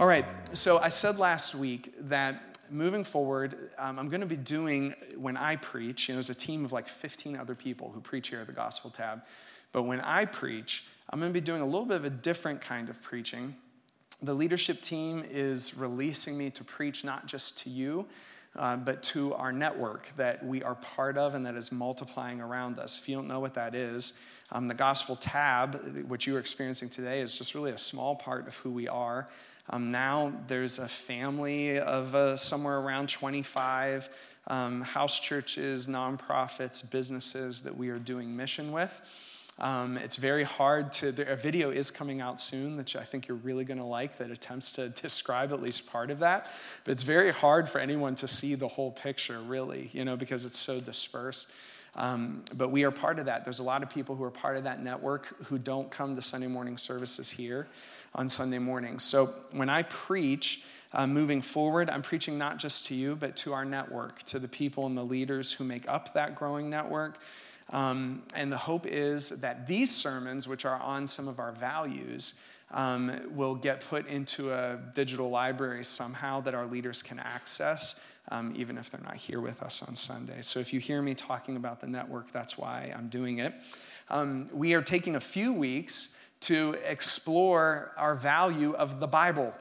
All right, so I said last week that moving forward, um, I'm going to be doing, when I preach, you know, there's a team of like 15 other people who preach here at the Gospel Tab. But when I preach, I'm going to be doing a little bit of a different kind of preaching. The leadership team is releasing me to preach not just to you, uh, but to our network that we are part of and that is multiplying around us. If you don't know what that is, um, the Gospel Tab, which you are experiencing today, is just really a small part of who we are. Um, now there's a family of uh, somewhere around 25 um, house churches, nonprofits, businesses that we are doing mission with. Um, it's very hard to, there, a video is coming out soon that I think you're really going to like that attempts to describe at least part of that. But it's very hard for anyone to see the whole picture, really, you know, because it's so dispersed. Um, but we are part of that. There's a lot of people who are part of that network who don't come to Sunday morning services here on Sunday mornings. So when I preach, uh, moving forward, I'm preaching not just to you, but to our network, to the people and the leaders who make up that growing network. Um, and the hope is that these sermons, which are on some of our values, um, will get put into a digital library somehow that our leaders can access, um, even if they're not here with us on Sunday. So if you hear me talking about the network, that's why I'm doing it. Um, we are taking a few weeks to explore our value of the Bible.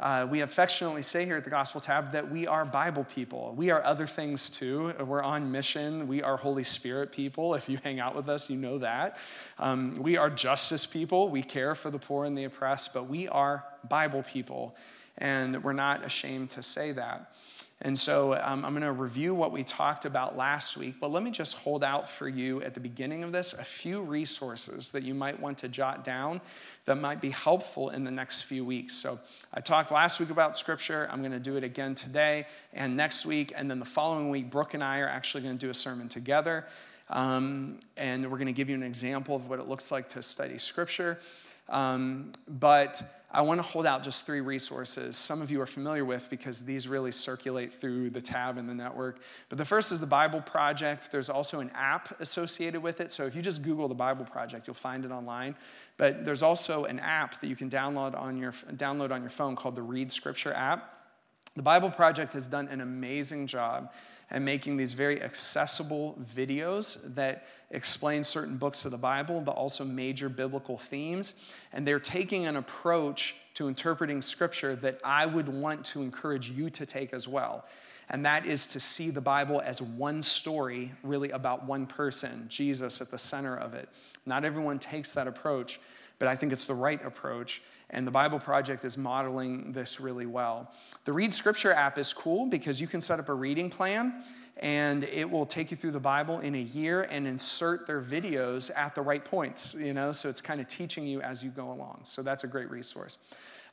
Uh, we affectionately say here at the Gospel Tab that we are Bible people. We are other things too. We're on mission. We are Holy Spirit people. If you hang out with us, you know that. Um, we are justice people. We care for the poor and the oppressed, but we are Bible people. And we're not ashamed to say that. And so um, I'm going to review what we talked about last week, but let me just hold out for you at the beginning of this a few resources that you might want to jot down that might be helpful in the next few weeks. So I talked last week about scripture. I'm going to do it again today and next week. And then the following week, Brooke and I are actually going to do a sermon together. Um, and we're going to give you an example of what it looks like to study scripture. Um, but I want to hold out just three resources some of you are familiar with because these really circulate through the tab in the network. But the first is the Bible Project. There's also an app associated with it. So if you just Google the Bible Project, you'll find it online. But there's also an app that you can download on your, download on your phone called the Read Scripture app. The Bible Project has done an amazing job at making these very accessible videos that explain certain books of the Bible, but also major biblical themes. And they're taking an approach to interpreting Scripture that I would want to encourage you to take as well. And that is to see the Bible as one story, really about one person, Jesus at the center of it. Not everyone takes that approach, but I think it's the right approach. And the Bible Project is modeling this really well. The Read Scripture app is cool because you can set up a reading plan and it will take you through the Bible in a year and insert their videos at the right points, you know, so it's kind of teaching you as you go along. So that's a great resource.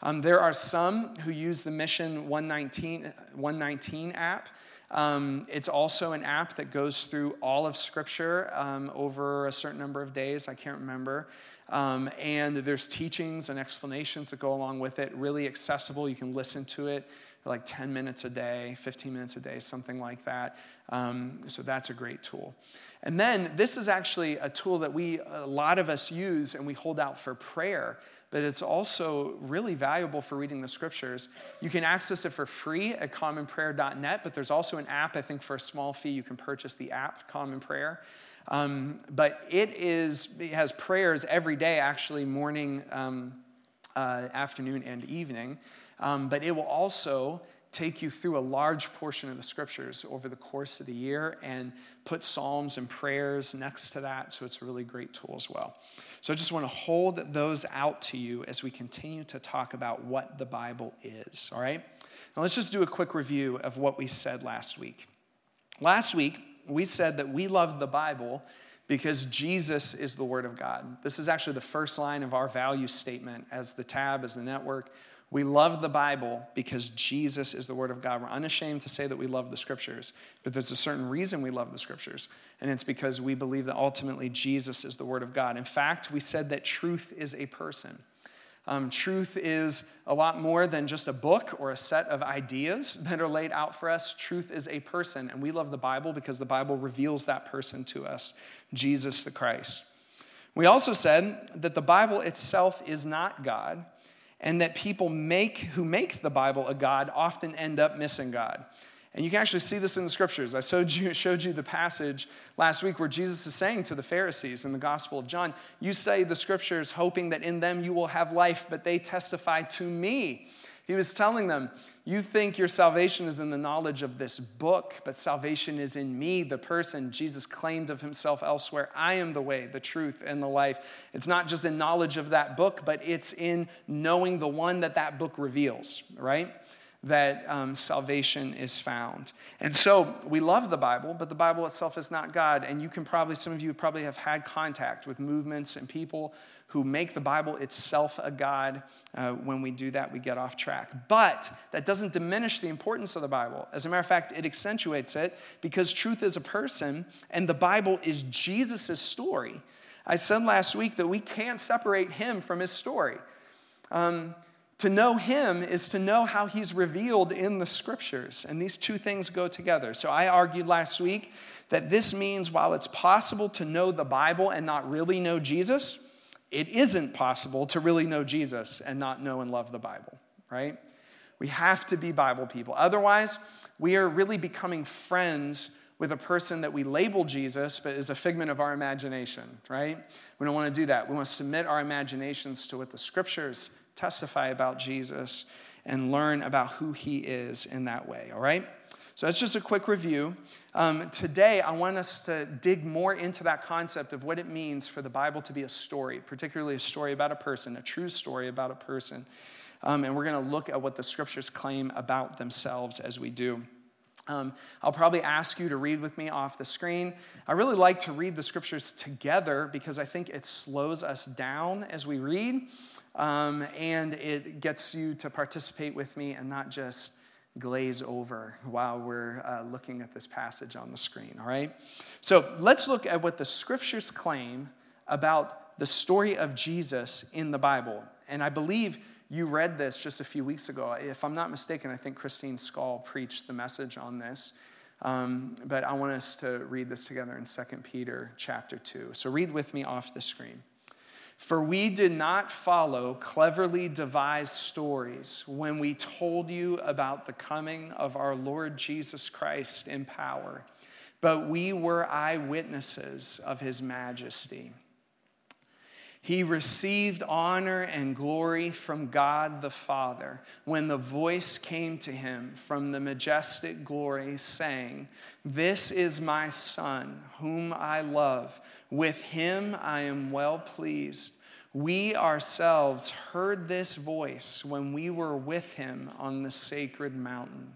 Um, there are some who use the Mission 119, 119 app. Um, it's also an app that goes through all of Scripture um, over a certain number of days. I can't remember. Um, and there's teachings and explanations that go along with it, really accessible. You can listen to it like 10 minutes a day, 15 minutes a day, something like that. Um, so that's a great tool. And then this is actually a tool that we, a lot of us use and we hold out for prayer, but it's also really valuable for reading the scriptures. You can access it for free at commonprayer.net, but there's also an app, I think, for a small fee. You can purchase the app, Common Prayer. Um, but it is it has prayers every day, actually, morning, um, uh, afternoon, and evening. Um, but it will also take you through a large portion of the scriptures over the course of the year and put psalms and prayers next to that. So it's a really great tool as well. So I just want to hold those out to you as we continue to talk about what the Bible is. All right? Now let's just do a quick review of what we said last week. Last week, we said that we love the Bible because Jesus is the Word of God. This is actually the first line of our value statement as the tab, as the network. We love the Bible because Jesus is the Word of God. We're unashamed to say that we love the Scriptures, but there's a certain reason we love the Scriptures, and it's because we believe that ultimately Jesus is the Word of God. In fact, we said that truth is a person. Um, truth is a lot more than just a book or a set of ideas that are laid out for us. Truth is a person, and we love the Bible because the Bible reveals that person to us Jesus the Christ. We also said that the Bible itself is not God and that people make who make the Bible a God often end up missing God. And you can actually see this in the scriptures. I showed you, showed you the passage last week where Jesus is saying to the Pharisees in the Gospel of John, You say the scriptures, hoping that in them you will have life, but they testify to me. He was telling them, You think your salvation is in the knowledge of this book, but salvation is in me, the person. Jesus claimed of himself elsewhere I am the way, the truth, and the life. It's not just in knowledge of that book, but it's in knowing the one that that book reveals, right? That um, salvation is found. And so we love the Bible, but the Bible itself is not God. And you can probably, some of you probably have had contact with movements and people who make the Bible itself a God. Uh, when we do that, we get off track. But that doesn't diminish the importance of the Bible. As a matter of fact, it accentuates it because truth is a person and the Bible is Jesus' story. I said last week that we can't separate him from his story. Um, to know him is to know how he's revealed in the scriptures, and these two things go together. So I argued last week that this means while it's possible to know the Bible and not really know Jesus, it isn't possible to really know Jesus and not know and love the Bible, right? We have to be Bible people. Otherwise, we are really becoming friends with a person that we label Jesus, but is a figment of our imagination, right? We don't want to do that. We want to submit our imaginations to what the scriptures testify about Jesus and learn about who he is in that way, all right? So that's just a quick review. Um, today, I want us to dig more into that concept of what it means for the Bible to be a story, particularly a story about a person, a true story about a person. Um, and we're going to look at what the scriptures claim about themselves as we do. Um, I'll probably ask you to read with me off the screen. I really like to read the scriptures together because I think it slows us down as we read um, and it gets you to participate with me and not just glaze over while we're uh, looking at this passage on the screen, all right? So let's look at what the scriptures claim about the story of Jesus in the Bible. And I believe you read this just a few weeks ago. If I'm not mistaken, I think Christine Skull preached the message on this. Um, but I want us to read this together in 2 Peter chapter 2. So read with me off the screen. For we did not follow cleverly devised stories when we told you about the coming of our Lord Jesus Christ in power, but we were eyewitnesses of his majesty. He received honor and glory from God the Father when the voice came to him from the majestic glory, saying, This is my Son, whom I love. With him I am well pleased. We ourselves heard this voice when we were with him on the sacred mountain.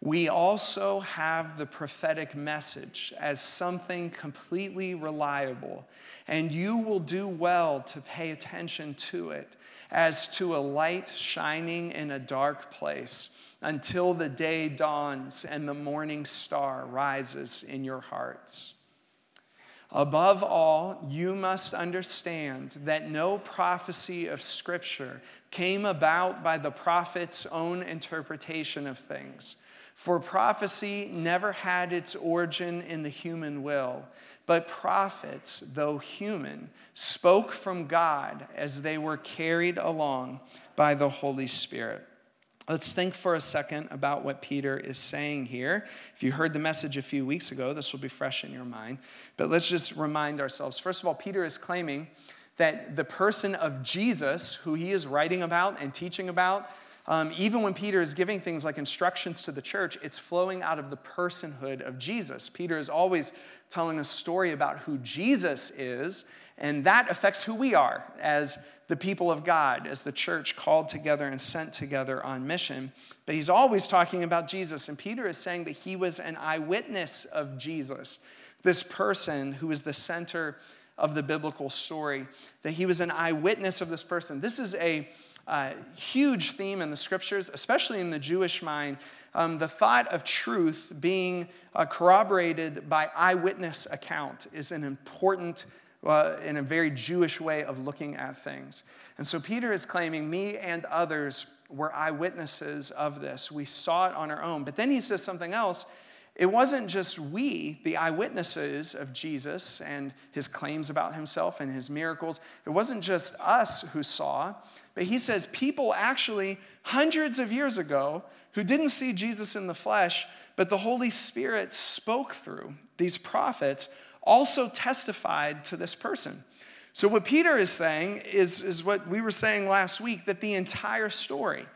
We also have the prophetic message as something completely reliable, and you will do well to pay attention to it as to a light shining in a dark place until the day dawns and the morning star rises in your hearts. Above all, you must understand that no prophecy of Scripture came about by the prophet's own interpretation of things. For prophecy never had its origin in the human will, but prophets, though human, spoke from God as they were carried along by the Holy Spirit. Let's think for a second about what Peter is saying here. If you heard the message a few weeks ago, this will be fresh in your mind. But let's just remind ourselves. First of all, Peter is claiming that the person of Jesus, who he is writing about and teaching about, um, even when Peter is giving things like instructions to the church, it's flowing out of the personhood of Jesus. Peter is always telling a story about who Jesus is, and that affects who we are as the people of God, as the church called together and sent together on mission. But he's always talking about Jesus, and Peter is saying that he was an eyewitness of Jesus, this person who is the center of the biblical story, that he was an eyewitness of this person. This is a uh, huge theme in the scriptures, especially in the Jewish mind. Um, the thought of truth being uh, corroborated by eyewitness account is an important, uh, in a very Jewish way of looking at things. And so Peter is claiming, me and others were eyewitnesses of this. We saw it on our own. But then he says something else it wasn't just we, the eyewitnesses of Jesus and his claims about himself and his miracles. It wasn't just us who saw, but he says people actually, hundreds of years ago, who didn't see Jesus in the flesh, but the Holy Spirit spoke through these prophets, also testified to this person. So, what Peter is saying is, is what we were saying last week that the entire story,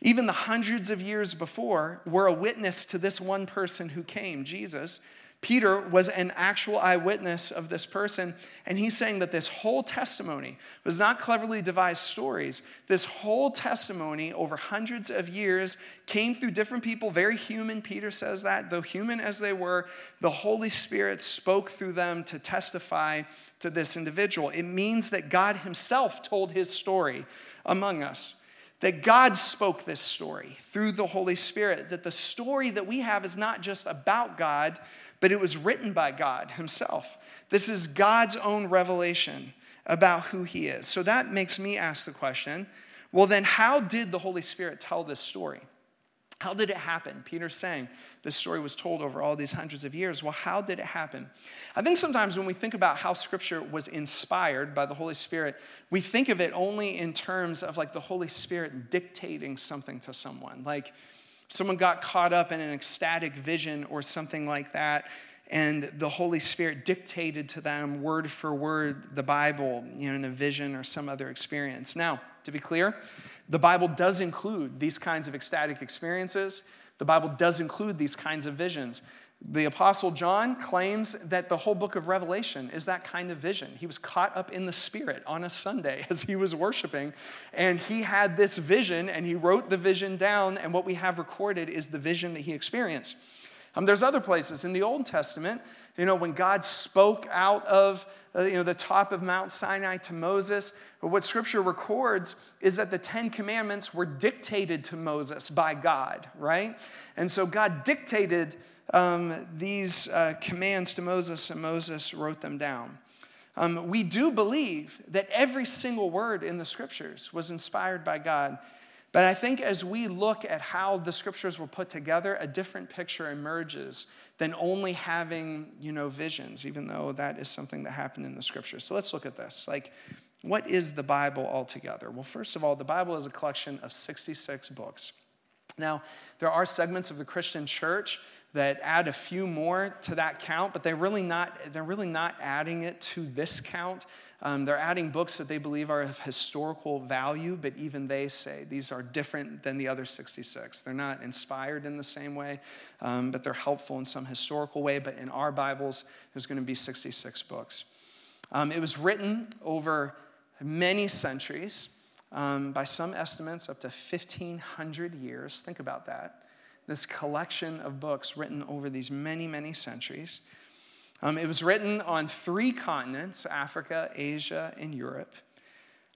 even the hundreds of years before, were a witness to this one person who came, Jesus. Peter was an actual eyewitness of this person, and he's saying that this whole testimony was not cleverly devised stories. This whole testimony over hundreds of years came through different people, very human. Peter says that, though human as they were, the Holy Spirit spoke through them to testify to this individual. It means that God Himself told His story among us that God spoke this story through the Holy Spirit, that the story that we have is not just about God, but it was written by God Himself. This is God's own revelation about who He is. So that makes me ask the question well, then, how did the Holy Spirit tell this story? How did it happen? Peter's saying this story was told over all these hundreds of years. Well, how did it happen? I think sometimes when we think about how Scripture was inspired by the Holy Spirit, we think of it only in terms of like the Holy Spirit dictating something to someone. Like, someone got caught up in an ecstatic vision or something like that, and the Holy Spirit dictated to them word for word the Bible, you know, in a vision or some other experience. Now, to be clear, the Bible does include these kinds of ecstatic experiences. The Bible does include these kinds of visions. The Apostle John claims that the whole book of Revelation is that kind of vision. He was caught up in the Spirit on a Sunday as he was worshiping, and he had this vision, and he wrote the vision down, and what we have recorded is the vision that he experienced. Um, there's other places in the Old Testament, you know, when God spoke out of uh, you know, the top of Mount Sinai to Moses, what Scripture records is that the Ten Commandments were dictated to Moses by God, right? And so God dictated um, these uh, commands to Moses, and Moses wrote them down. Um, we do believe that every single word in the scriptures was inspired by God. But I think as we look at how the scriptures were put together, a different picture emerges than only having, you know, visions, even though that is something that happened in the scriptures. So let's look at this. Like, what is the Bible altogether? Well, first of all, the Bible is a collection of 66 books. Now, there are segments of the Christian church that add a few more to that count, but they're really not, they're really not adding it to this count. Um, they're adding books that they believe are of historical value, but even they say these are different than the other 66. They're not inspired in the same way, um, but they're helpful in some historical way. But in our Bibles, there's going to be 66 books. Um, it was written over many centuries, um, by some estimates, up to 1,500 years. Think about that this collection of books written over these many, many centuries. Um, it was written on three continents Africa, Asia, and Europe.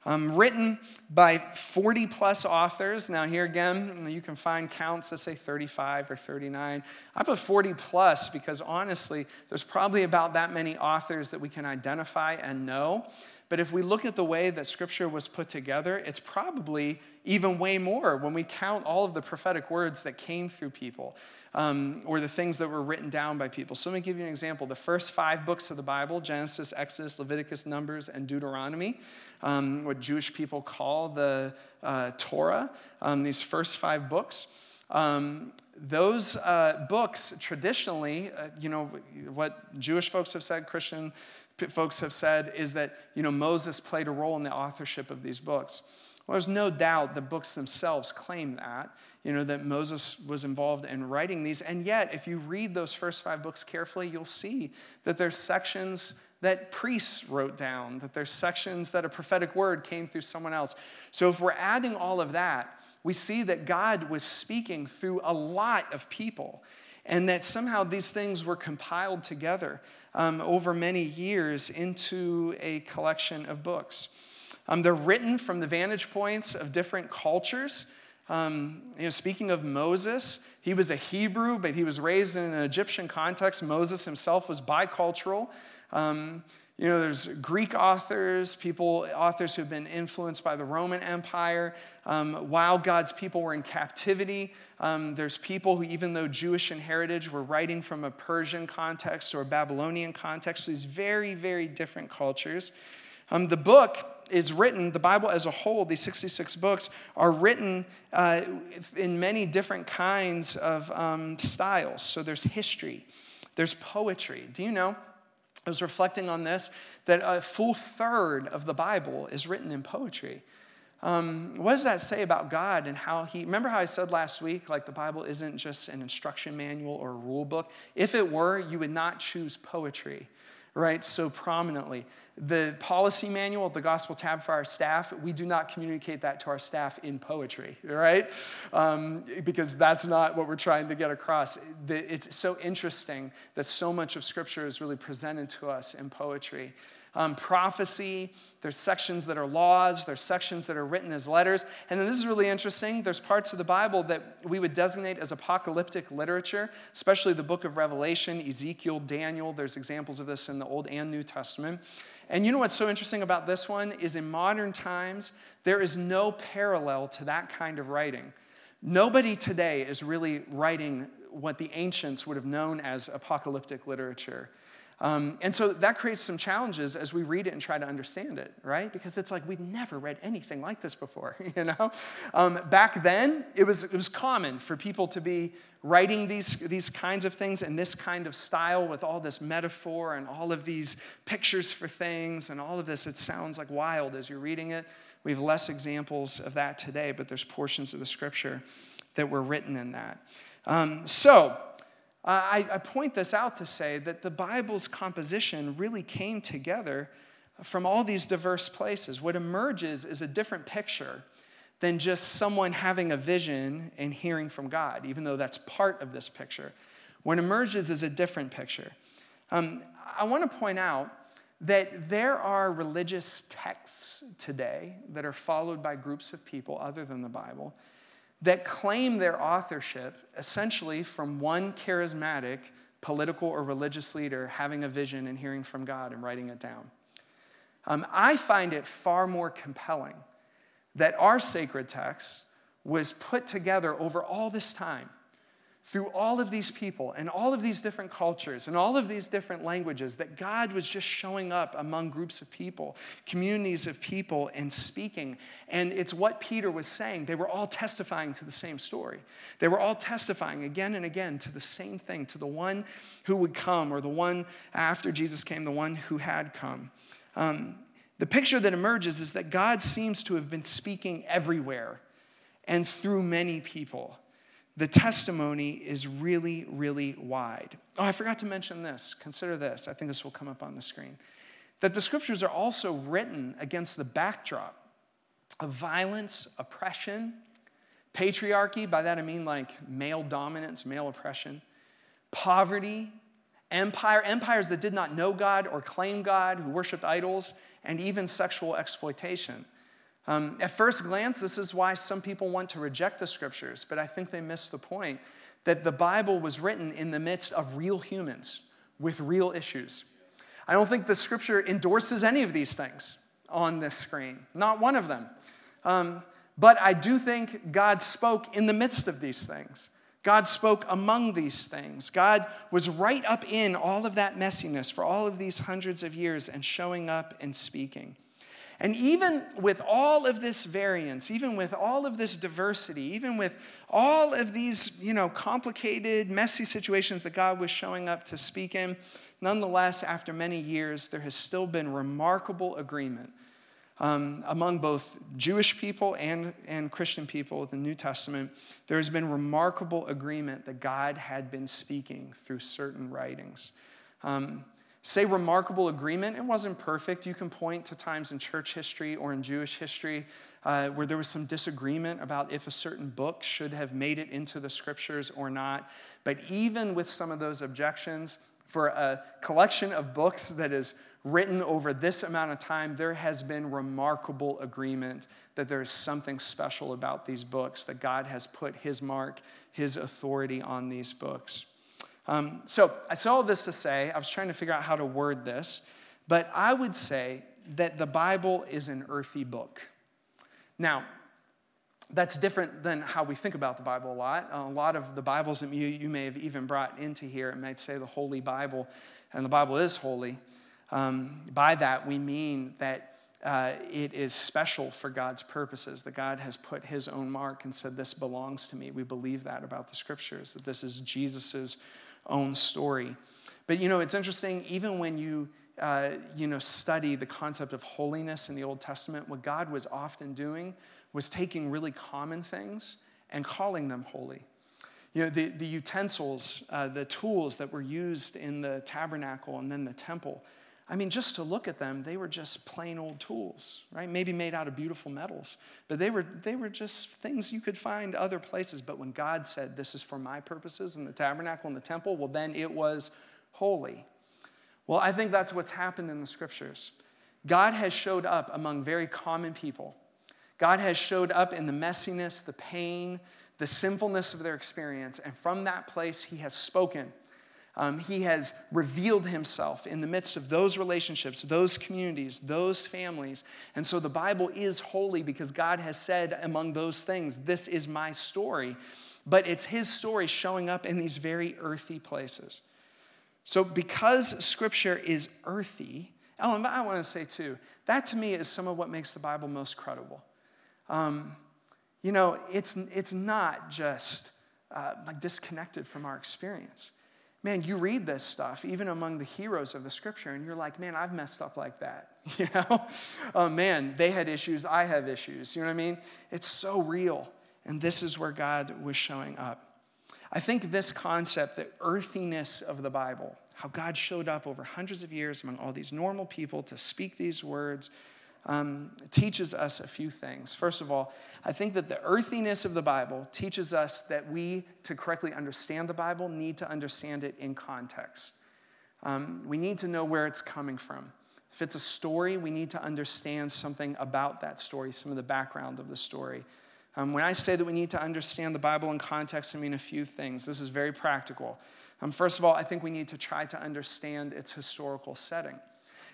Um, written by 40 plus authors. Now, here again, you can find counts that say 35 or 39. I put 40 plus because honestly, there's probably about that many authors that we can identify and know. But if we look at the way that scripture was put together, it's probably even way more when we count all of the prophetic words that came through people um, or the things that were written down by people. So let me give you an example. The first five books of the Bible Genesis, Exodus, Leviticus, Numbers, and Deuteronomy, um, what Jewish people call the uh, Torah, um, these first five books. Um, those uh, books traditionally, uh, you know, what Jewish folks have said, Christian folks have said is that you know Moses played a role in the authorship of these books. Well, there's no doubt the books themselves claim that, you know, that Moses was involved in writing these. And yet, if you read those first five books carefully, you'll see that there's sections that priests wrote down, that there's sections that a prophetic word came through someone else. So if we're adding all of that, we see that God was speaking through a lot of people and that somehow these things were compiled together um, over many years into a collection of books. Um, they're written from the vantage points of different cultures. Um, you know, speaking of Moses, he was a Hebrew, but he was raised in an Egyptian context. Moses himself was bicultural. Um, You know, there's Greek authors, people, authors who have been influenced by the Roman Empire. Um, while God's people were in captivity, um, there's people who, even though Jewish in heritage, were writing from a Persian context or a Babylonian context. These very, very different cultures. Um, the book is written, the Bible as a whole, these 66 books, are written uh, in many different kinds of um, styles. So there's history, there's poetry. Do you know? I was reflecting on this that a full third of the Bible is written in poetry. Um, what does that say about God and how He? Remember how I said last week, like the Bible isn't just an instruction manual or a rule book? If it were, you would not choose poetry right, so prominently. The policy manual, the gospel tab for our staff, we do not communicate that to our staff in poetry, right? Um, because that's not what we're trying to get across. It's so interesting that so much of scripture is really presented to us in poetry um, prophecy, there's sections that are laws, there's sections that are written as letters. And then this is really interesting. There's parts of the Bible that we would designate as apocalyptic literature, especially the book of Revelation, Ezekiel, Daniel. There's examples of this in the Old and New Testament. And you know what's so interesting about this one is in modern times, there is no parallel to that kind of writing. Nobody today is really writing what the ancients would have known as apocalyptic literature. Um, and so that creates some challenges as we read it and try to understand it, right? Because it's like we've never read anything like this before, you know? Um, back then, it was, it was common for people to be writing these, these kinds of things in this kind of style with all this metaphor and all of these pictures for things and all of this. It sounds like wild as you're reading it. We have less examples of that today, but there's portions of the scripture that were written in that. Um, so, I, I point this out to say that the Bible's composition really came together from all these diverse places. What emerges is a different picture than just someone having a vision and hearing from God, even though that's part of this picture. What emerges is a different picture. Um, I want to point out that there are religious texts today that are followed by groups of people other than the Bible that claim their authorship essentially from one charismatic political or religious leader having a vision and hearing from God and writing it down. Um, I find it far more compelling that our sacred text was put together over all this time through all of these people and all of these different cultures and all of these different languages that God was just showing up among groups of people, communities of people, and speaking. And it's what Peter was saying. They were all testifying to the same story. They were all testifying again and again to the same thing, to the one who would come, or the one after Jesus came, the one who had come. Um, the picture that emerges is that God seems to have been speaking everywhere and through many people the testimony is really, really wide. Oh, I forgot to mention this. Consider this. I think this will come up on the screen. That the scriptures are also written against the backdrop of violence, oppression, patriarchy. By that I mean like male dominance, male oppression, poverty, empire, empires that did not know God or claim God, who worshiped idols, and even sexual exploitation. Um, at first glance, this is why some people want to reject the scriptures, but I think they miss the point that the Bible was written in the midst of real humans with real issues. I don't think the scripture endorses any of these things on this screen, not one of them. Um, but I do think God spoke in the midst of these things. God spoke among these things. God was right up in all of that messiness for all of these hundreds of years and showing up and speaking. And even with all of this variance, even with all of this diversity, even with all of these, you know, complicated, messy situations that God was showing up to speak in, nonetheless, after many years, there has still been remarkable agreement um, among both Jewish people and, and Christian people with the New Testament. There has been remarkable agreement that God had been speaking through certain writings. Um, say remarkable agreement. It wasn't perfect. You can point to times in church history or in Jewish history uh, where there was some disagreement about if a certain book should have made it into the scriptures or not. But even with some of those objections, for a collection of books that is written over this amount of time, there has been remarkable agreement that there is something special about these books, that God has put His mark, His authority on these books. Um, so I saw this to say, I was trying to figure out how to word this, But I would say that the Bible is an earthy book. Now, that's different than how we think about the Bible a lot. A lot of the Bibles that you, you may have even brought into here, it might say the Holy Bible, and the Bible is holy. Um, by that, we mean that uh, it is special for God's purposes, that God has put his own mark and said, This belongs to me. We believe that about the scriptures, that this is Jesus' own story. But you know, it's interesting, even when you uh, you know, study the concept of holiness in the Old Testament, what God was often doing was taking really common things and calling them holy. You know, the, the utensils, uh, the tools that were used in the tabernacle and then the temple, I mean, just to look at them, they were just plain old tools, right? Maybe made out of beautiful metals, but they were, they were just things you could find other places. But when God said, This is for my purposes in the tabernacle and the temple, well, then it was holy. Well, I think that's what's happened in the scriptures. God has showed up among very common people. God has showed up in the messiness, the pain, the sinfulness of their experience, and from that place, He has spoken. Um, he has revealed himself in the midst of those relationships, those communities, those families. And so the Bible is holy because God has said among those things, This is my story. But it's his story showing up in these very earthy places. So, because scripture is earthy, Ellen, I want to say too, that to me is some of what makes the Bible most credible. Um, you know, it's, it's not just uh, like disconnected from our experience. Man, you read this stuff, even among the heroes of the scripture, and you're like, man, I've messed up like that. You know? Oh, man, they had issues, I have issues. You know what I mean? It's so real. And this is where God was showing up. I think this concept, the earthiness of the Bible, how God showed up over hundreds of years among all these normal people to speak these words, um, teaches us a few things. First of all, I think that the earthiness of the Bible teaches us that we, to correctly understand the Bible, need to understand it in context. Um, we need to know where it's coming from. If it's a story, we need to understand something about that story, some of the background of the story. Um, when I say that we need to understand the Bible in context, I mean a few things. This is very practical. Um, first of all, I think we need to try to understand its historical setting.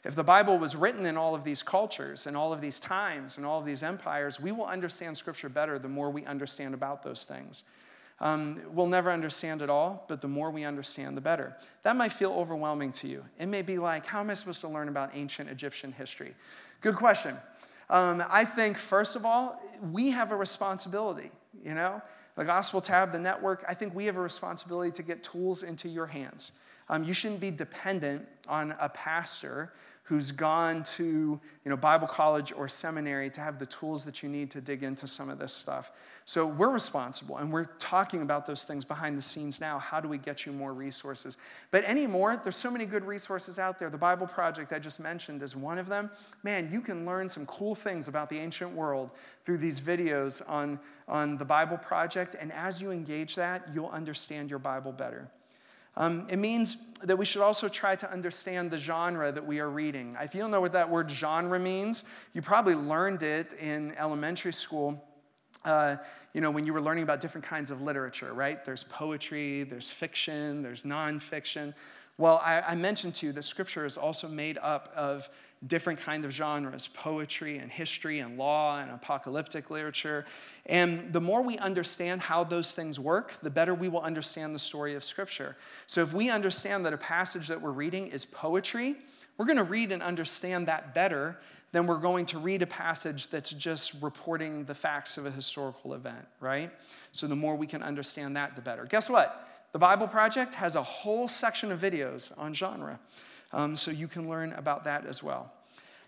If the Bible was written in all of these cultures and all of these times and all of these empires, we will understand Scripture better the more we understand about those things. Um, we'll never understand it all, but the more we understand, the better. That might feel overwhelming to you. It may be like, how am I supposed to learn about ancient Egyptian history? Good question. Um, I think, first of all, we have a responsibility, you know? The Gospel Tab, the network, I think we have a responsibility to get tools into your hands. Um, you shouldn't be dependent on a pastor who's gone to you know, Bible college or seminary to have the tools that you need to dig into some of this stuff. So we're responsible, and we're talking about those things behind the scenes now. How do we get you more resources? But anymore, there's so many good resources out there. The Bible Project I just mentioned is one of them. Man, you can learn some cool things about the ancient world through these videos on, on the Bible Project, and as you engage that, you'll understand your Bible better. Um, it means that we should also try to understand the genre that we are reading. If you don't know what that word genre means, you probably learned it in elementary school. Uh, you know, when you were learning about different kinds of literature, right? There's poetry, there's fiction, there's nonfiction. Well, I, I mentioned to you that scripture is also made up of different kind of genres poetry and history and law and apocalyptic literature. And the more we understand how those things work the better we will understand the story of scripture. So if we understand that a passage that we're reading is poetry we're going to read and understand that better than we're going to read a passage that's just reporting the facts of a historical event right? So the more we can understand that the better. Guess what the bible project has a whole section of videos on genre um, so you can learn about that as well.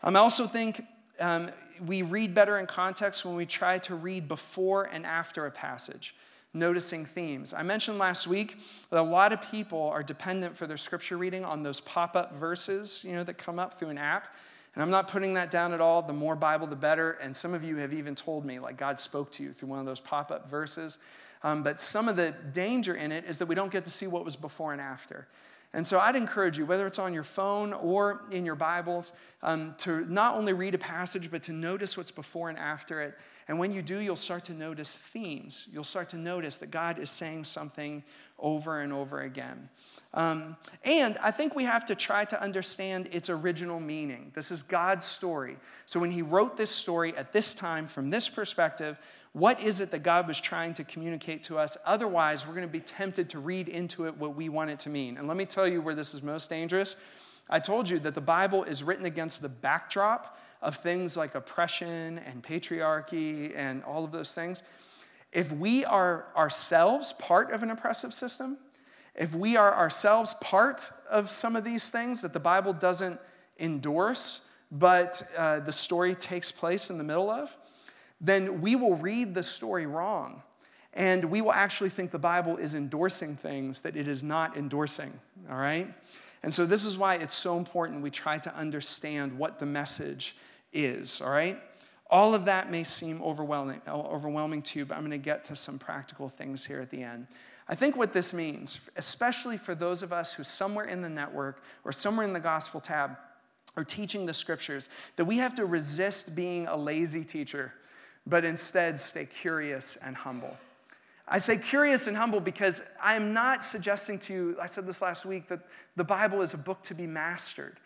Um, I also think um, we read better in context when we try to read before and after a passage, noticing themes. I mentioned last week that a lot of people are dependent for their scripture reading on those pop up verses you know, that come up through an app. And I'm not putting that down at all. The more Bible, the better. And some of you have even told me, like, God spoke to you through one of those pop up verses. Um, but some of the danger in it is that we don't get to see what was before and after. And so I'd encourage you, whether it's on your phone or in your Bibles, um, to not only read a passage, but to notice what's before and after it. And when you do, you'll start to notice themes. You'll start to notice that God is saying something over and over again. Um, and I think we have to try to understand its original meaning. This is God's story. So when He wrote this story at this time, from this perspective, what is it that God was trying to communicate to us? Otherwise, we're going to be tempted to read into it what we want it to mean. And let me tell you where this is most dangerous. I told you that the Bible is written against the backdrop of things like oppression and patriarchy and all of those things. If we are ourselves part of an oppressive system, if we are ourselves part of some of these things that the Bible doesn't endorse, but uh, the story takes place in the middle of, then we will read the story wrong. And we will actually think the Bible is endorsing things that it is not endorsing, all right? And so, this is why it's so important we try to understand what the message is, all right? All of that may seem overwhelming, overwhelming to you, but I'm going to get to some practical things here at the end. I think what this means, especially for those of us who somewhere in the network or somewhere in the gospel tab are teaching the scriptures, that we have to resist being a lazy teacher but instead stay curious and humble. I say curious and humble because I am not suggesting to you, I said this last week, that the Bible is a book to be mastered.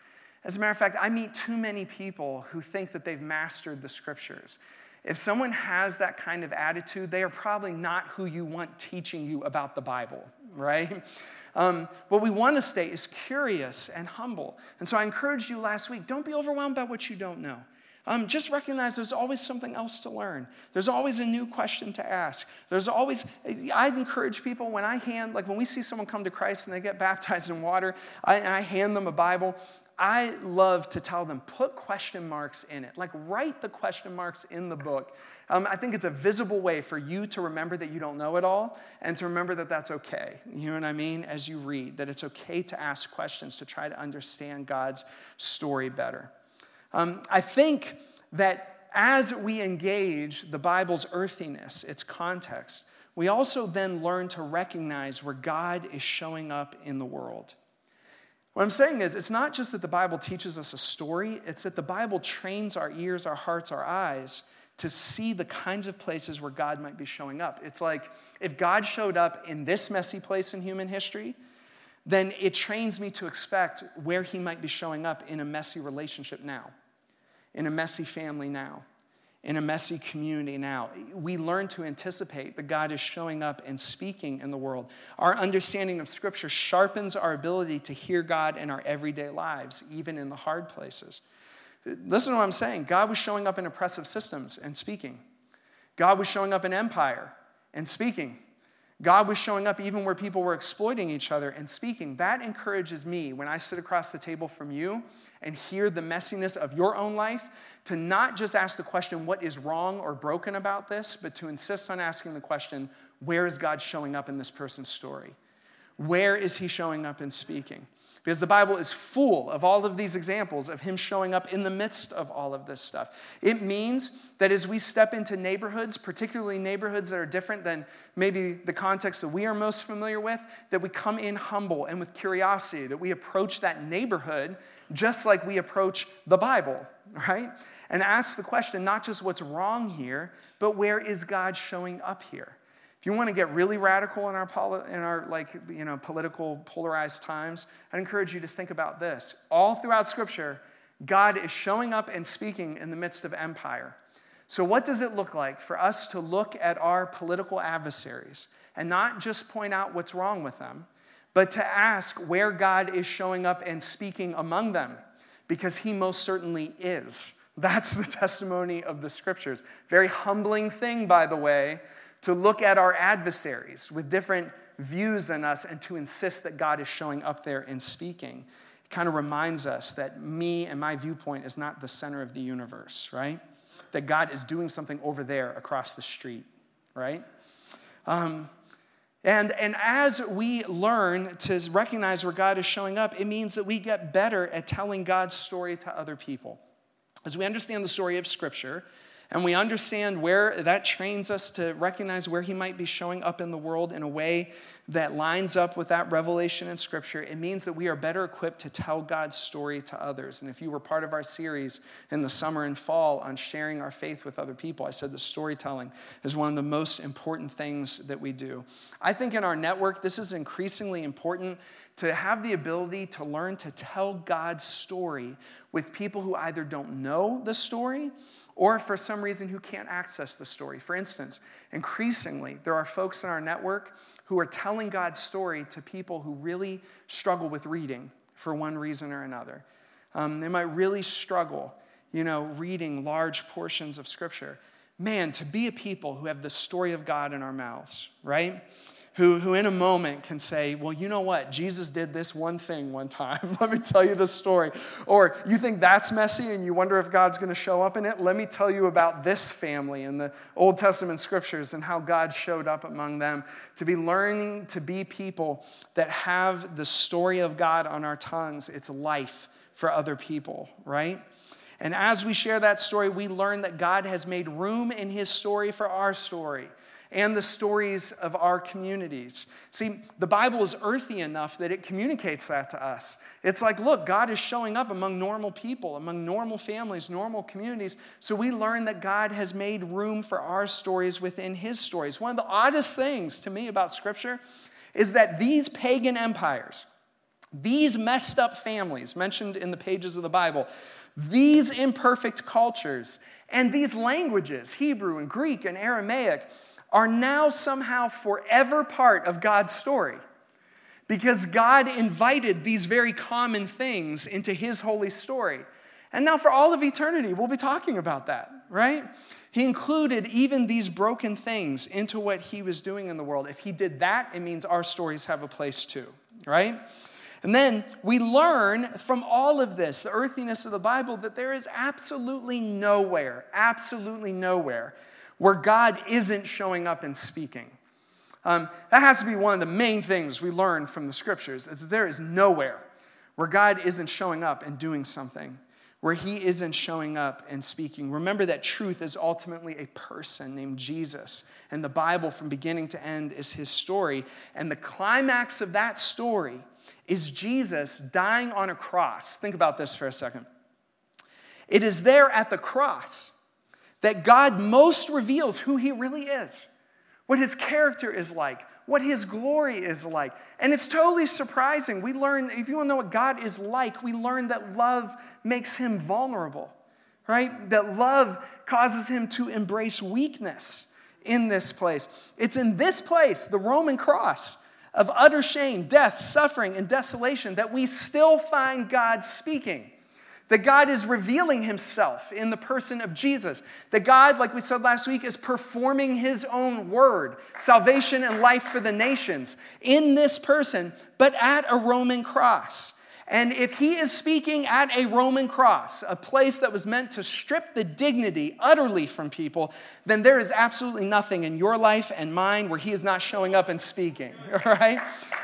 As a matter of fact, I meet too many people who think that they've mastered the scriptures. If someone has that kind of attitude, they are probably not who you want teaching you about the Bible, right? Um, what we want to stay is curious and humble. And so I encouraged you last week don't be overwhelmed by what you don't know. Um, just recognize there's always something else to learn. There's always a new question to ask. There's always, I'd encourage people when I hand, like when we see someone come to Christ and they get baptized in water, I, and I hand them a Bible, I love to tell them, put question marks in it. Like, write the question marks in the book. Um, I think it's a visible way for you to remember that you don't know it all and to remember that that's okay. You know what I mean? As you read, that it's okay to ask questions to try to understand God's story better. Um, I think that as we engage the Bible's earthiness, its context, we also then learn to recognize where God is showing up in the world. What I'm saying is, it's not just that the Bible teaches us a story, it's that the Bible trains our ears, our hearts, our eyes to see the kinds of places where God might be showing up. It's like if God showed up in this messy place in human history, then it trains me to expect where he might be showing up in a messy relationship now, in a messy family now, in a messy community now. We learn to anticipate that God is showing up and speaking in the world. Our understanding of Scripture sharpens our ability to hear God in our everyday lives, even in the hard places. Listen to what I'm saying God was showing up in oppressive systems and speaking, God was showing up in empire and speaking. God was showing up even where people were exploiting each other and speaking. That encourages me when I sit across the table from you and hear the messiness of your own life to not just ask the question, what is wrong or broken about this, but to insist on asking the question, where is God showing up in this person's story? Where is he showing up and speaking? Because the Bible is full of all of these examples of Him showing up in the midst of all of this stuff. It means that as we step into neighborhoods, particularly neighborhoods that are different than maybe the context that we are most familiar with, that we come in humble and with curiosity, that we approach that neighborhood just like we approach the Bible, right? And ask the question not just what's wrong here, but where is God showing up here? If you want to get really radical in our, poli- in our like, you know, political polarized times, I'd encourage you to think about this. All throughout Scripture, God is showing up and speaking in the midst of empire. So, what does it look like for us to look at our political adversaries and not just point out what's wrong with them, but to ask where God is showing up and speaking among them? Because He most certainly is. That's the testimony of the scriptures. Very humbling thing, by the way, to look at our adversaries with different views than us and to insist that God is showing up there and speaking. It kind of reminds us that me and my viewpoint is not the center of the universe, right? That God is doing something over there across the street, right? Um, and, and as we learn to recognize where God is showing up, it means that we get better at telling God's story to other people. As we understand the story of Scripture, and we understand where that trains us to recognize where he might be showing up in the world in a way that lines up with that revelation in Scripture, it means that we are better equipped to tell God's story to others. And if you were part of our series in the summer and fall on sharing our faith with other people, I said the storytelling is one of the most important things that we do. I think in our network, this is increasingly important to have the ability to learn to tell God's story with people who either don't know the story or for some reason who can't access the story. For instance, increasingly, there are folks in our network who are telling God's story to people who really struggle with reading for one reason or another. Um, they might really struggle, you know, reading large portions of Scripture. Man, to be a people who have the story of God in our mouths, right? Who, who in a moment can say, Well, you know what? Jesus did this one thing one time. Let me tell you the story. Or you think that's messy and you wonder if God's going to show up in it? Let me tell you about this family in the Old Testament scriptures and how God showed up among them. To be learning to be people that have the story of God on our tongues, it's life for other people, right? And as we share that story, we learn that God has made room in his story for our story and the stories of our communities. See, the Bible is earthy enough that it communicates that to us. It's like, look, God is showing up among normal people, among normal families, normal communities. So we learn that God has made room for our stories within His stories. One of the oddest things to me about Scripture is that these pagan empires, these messed up families mentioned in the pages of the Bible, these imperfect cultures, and these languages, Hebrew and Greek and Aramaic, are now somehow forever part of God's story. Because God invited these very common things into His holy story. And now, for all of eternity, we'll be talking about that, right? He included even these broken things into what He was doing in the world. If He did that, it means our stories have a place too, right? And then we learn from all of this, the earthiness of the Bible, that there is absolutely nowhere, absolutely nowhere where God isn't showing up and speaking. Um, that has to be one of the main things we learn from the scriptures that there is nowhere where God isn't showing up and doing something, where He isn't showing up and speaking. Remember that truth is ultimately a person named Jesus, and the Bible from beginning to end is His story. And the climax of that story is Jesus dying on a cross. Think about this for a second. It is there at the cross that God most reveals who he really is, what his character is like, what his glory is like. And it's totally surprising. We learn, if you want to know what God is like, we learn that love makes him vulnerable, right? That love causes him to embrace weakness in this place. It's in this place, the Roman cross, of utter shame, death, suffering, and desolation, that we still find God speaking. That God is revealing himself in the person of Jesus. That God, like we said last week, is performing his own word, salvation and life for the nations, in this person, but at a Roman cross. And if he is speaking at a Roman cross, a place that was meant to strip the dignity utterly from people, then there is absolutely nothing in your life and mine where he is not showing up and speaking, right?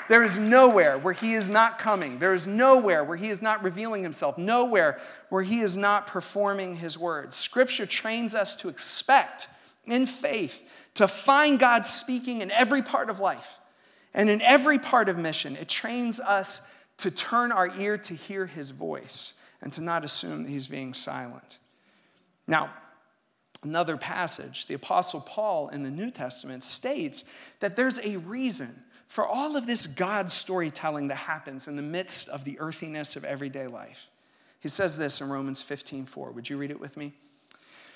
There is nowhere where he is not coming. There is nowhere where he is not revealing himself, nowhere where he is not performing his words. Scripture trains us to expect in faith to find God speaking in every part of life and in every part of mission. It trains us to turn our ear to hear his voice and to not assume that he's being silent. Now, another passage, the Apostle Paul in the New Testament states that there's a reason for all of this God storytelling that happens in the midst of the earthiness of everyday life. He says this in Romans 15 4. Would you read it with me?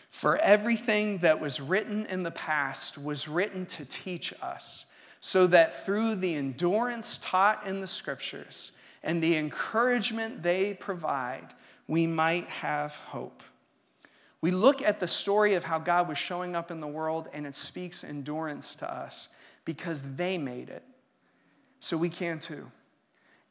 For everything that was written in the past was written to teach us, so that through the endurance taught in the scriptures, and the encouragement they provide, we might have hope. We look at the story of how God was showing up in the world, and it speaks endurance to us because they made it. So we can too.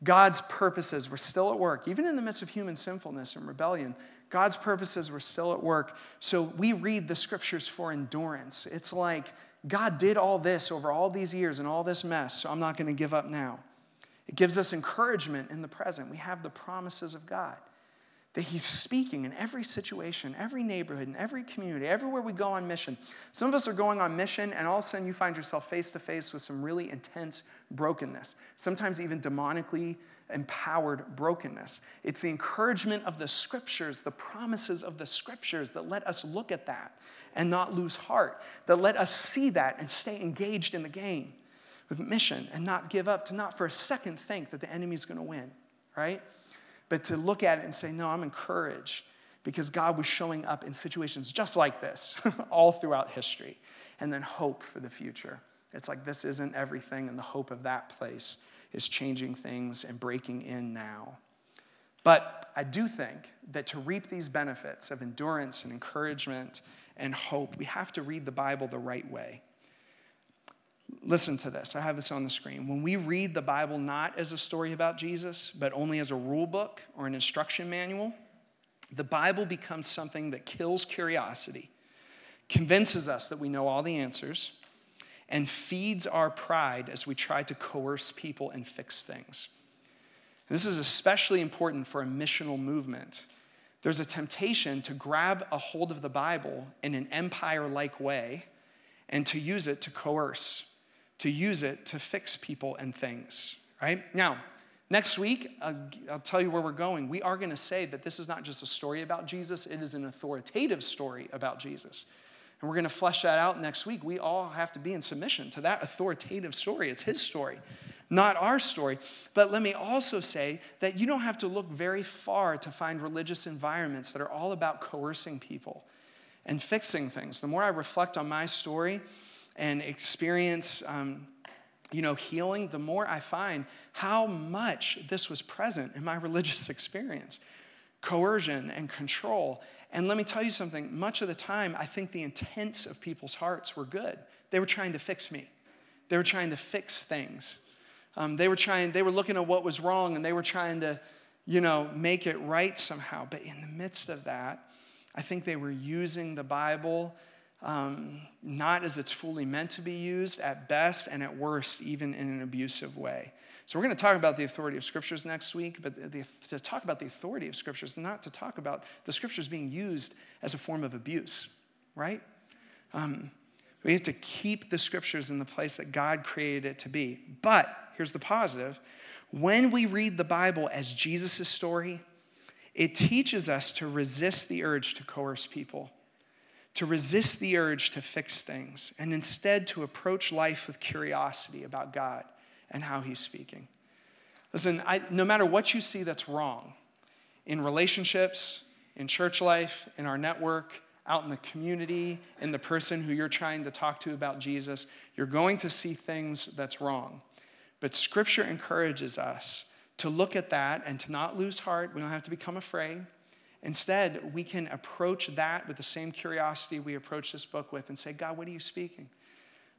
God's purposes were still at work, even in the midst of human sinfulness and rebellion. God's purposes were still at work. So we read the scriptures for endurance. It's like God did all this over all these years and all this mess, so I'm not going to give up now. It gives us encouragement in the present. We have the promises of God. that He's speaking in every situation, every neighborhood, in every community, everywhere we go on mission. Some of us are going on mission, and all of a sudden you find yourself face to face with some really intense brokenness, sometimes even demonically empowered brokenness. It's the encouragement of the scriptures, the promises of the scriptures that let us look at that and not lose heart, that let us see that and stay engaged in the game with mission and not give up, to not for a second think that the enemy's going to win, right? but to look at it and say, no, I'm encouraged because God was showing up in situations just like this all throughout history, and then hope for the future. It's like this isn't everything, and the hope of that place is changing things and breaking in now. But I do think that to reap these benefits of endurance and encouragement and hope, we have to read the Bible the right way. Listen to this. I have this on the screen. When we read the Bible not as a story about Jesus, but only as a rule book or an instruction manual, the Bible becomes something that kills curiosity, convinces us that we know all the answers, and feeds our pride as we try to coerce people and fix things. This is especially important for a missional movement. There's a temptation to grab a hold of the Bible in an empire like way and to use it to coerce to use it to fix people and things, right? Now, next week, I'll, I'll tell you where we're going. We are going to say that this is not just a story about Jesus, it is an authoritative story about Jesus. And we're going to flesh that out next week. We all have to be in submission to that authoritative story. It's his story, not our story. But let me also say that you don't have to look very far to find religious environments that are all about coercing people and fixing things. The more I reflect on my story, and experience um, you know healing the more i find how much this was present in my religious experience. Coercion and control. And let me tell you something. Much of the time i think the intents of people's hearts were good. They were trying to fix me. They were trying to fix things. Um, they were trying they were looking at what was wrong and they were trying to you know make it right somehow. But in the midst of that i think they were using the bible um, not as it's fully meant to be used at best, and at worst, even in an abusive way. So, we're going to talk about the authority of scriptures next week, but the, to talk about the authority of scriptures, not to talk about the scriptures being used as a form of abuse, right? Um, we have to keep the scriptures in the place that God created it to be. But here's the positive when we read the Bible as Jesus' story, it teaches us to resist the urge to coerce people to resist the urge to fix things and instead to approach life with curiosity about God and how He's speaking. Listen, I, no matter what you see that's wrong in relationships, in church life, in our network, out in the community, in the person who you're trying to talk to about Jesus, you're going to see things that's wrong. But Scripture encourages us to look at that and to not lose heart. We don't have to become afraid. Instead, we can approach that with the same curiosity we approach this book with and say, God, what are you speaking?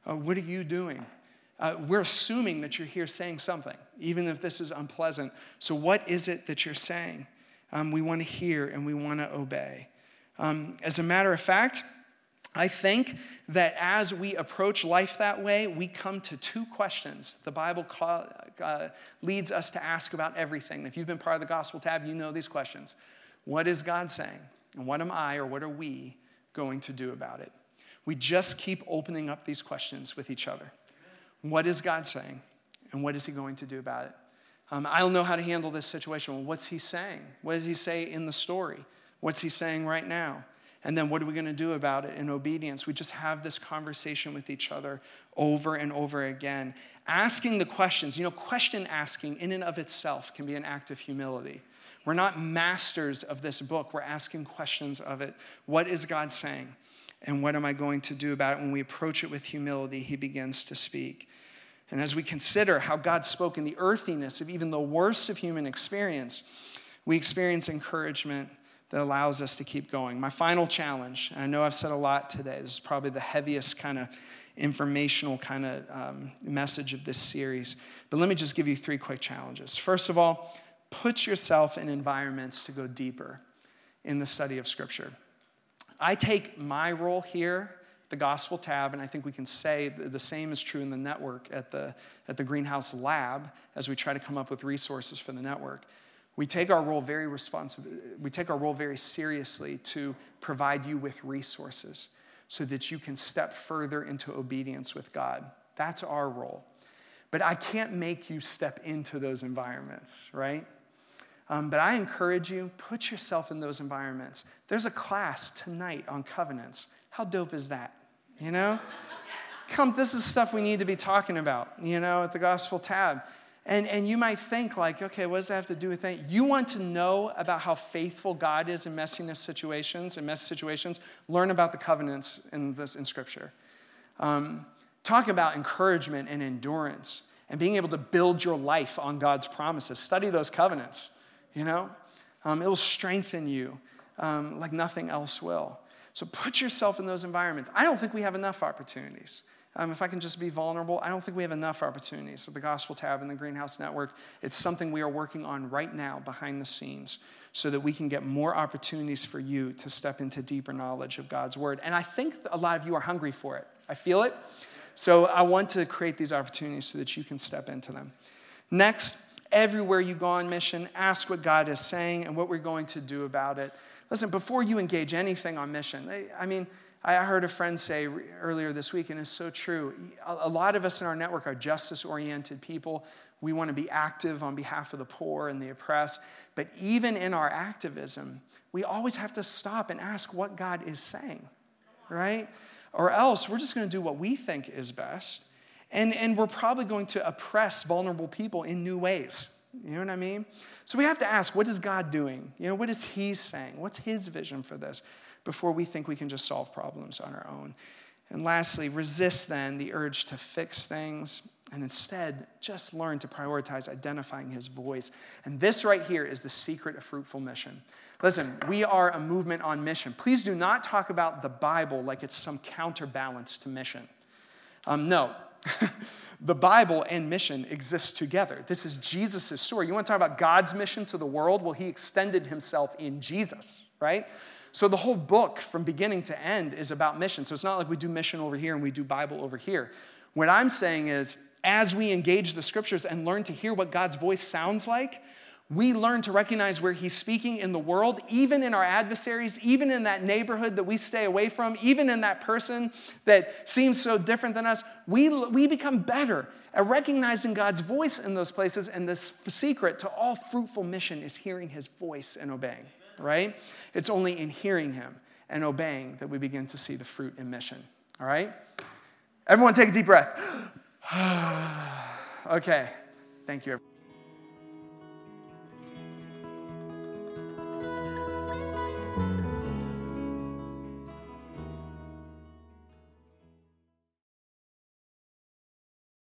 Uh, what are you doing? Uh, we're assuming that you're here saying something, even if this is unpleasant. So, what is it that you're saying? Um, we want to hear and we want to obey. Um, as a matter of fact, I think that as we approach life that way, we come to two questions the Bible call, uh, leads us to ask about everything. If you've been part of the Gospel Tab, you know these questions. What is God saying? And what am I or what are we going to do about it? We just keep opening up these questions with each other. What is God saying? And what is He going to do about it? Um, I don't know how to handle this situation. Well, what's He saying? What does He say in the story? What's He saying right now? And then what are we going to do about it in obedience? We just have this conversation with each other over and over again. Asking the questions, you know, question asking in and of itself can be an act of humility. We're not masters of this book. We're asking questions of it. What is God saying? And what am I going to do about it? When we approach it with humility, He begins to speak. And as we consider how God spoke in the earthiness of even the worst of human experience, we experience encouragement that allows us to keep going. My final challenge, and I know I've said a lot today, this is probably the heaviest kind of informational kind of um, message of this series, but let me just give you three quick challenges. First of all, put yourself in environments to go deeper in the study of Scripture. I take my role here, the Gospel tab, and I think we can say the same is true in the network at the, at the Greenhouse Lab as we try to come up with resources for the network. we take our role very responsive, we take our role very seriously to provide you with resources so that you can step further into obedience with God. That's our role. But I can't make you step into those environments, right? Um, but I encourage you, put yourself in those environments. There's a class tonight on covenants. How dope is that? You know? Come, this is stuff we need to be talking about, you know, at the Gospel tab. And, and you might think, like, okay, what does that have to do with that? You want to know about how faithful God is in messiness situations and messy situations? Learn about the covenants in, this, in Scripture. Um, talk about encouragement and endurance and being able to build your life on God's promises. Study those covenants, you know? Um, it will strengthen you um, like nothing else will. So put yourself in those environments. I don't think we have enough opportunities. Um, if I can just be vulnerable, I don't think we have enough opportunities at the Gospel Tab and the Greenhouse Network. It's something we are working on right now behind the scenes so that we can get more opportunities for you to step into deeper knowledge of God's Word. And I think a lot of you are hungry for it. I feel it. So I want to create these opportunities so that you can step into them. Next, everywhere you go on mission, ask what God is saying and what we're going to do about it. Listen, before you engage anything on mission, I mean, I heard a friend say earlier this week, and it's so true. A lot of us in our network are justice oriented people. We want to be active on behalf of the poor and the oppressed. But even in our activism, we always have to stop and ask what God is saying, right? Or else we're just going to do what we think is best. And, and we're probably going to oppress vulnerable people in new ways. You know what I mean? So we have to ask, what is God doing? You know, what is He saying? What's His vision for this? Before we think we can just solve problems on our own. And lastly, resist then the urge to fix things and instead just learn to prioritize identifying his voice. And this right here is the secret of fruitful mission. Listen, we are a movement on mission. Please do not talk about the Bible like it's some counterbalance to mission. Um, no. the Bible and mission exist together. This is Jesus' story. You want to talk about God's mission to the world? Well, he extended himself in Jesus, right? So the whole book from beginning to end is about mission. So it's not like we do mission over here and we do Bible over here. What I'm saying is, as we engage the scriptures and learn to hear what God's voice sounds like, we learn to recognize where He's speaking in the world, even in our adversaries, even in that neighborhood that we stay away from, even in that person that seems so different than us. We, we become better at recognizing God's voice in those places. And the secret to all fruitful mission is hearing His voice and obeying right? It's only in hearing him and obeying that we begin to see the fruit in mission, all right? Everyone take a deep breath. okay, thank you.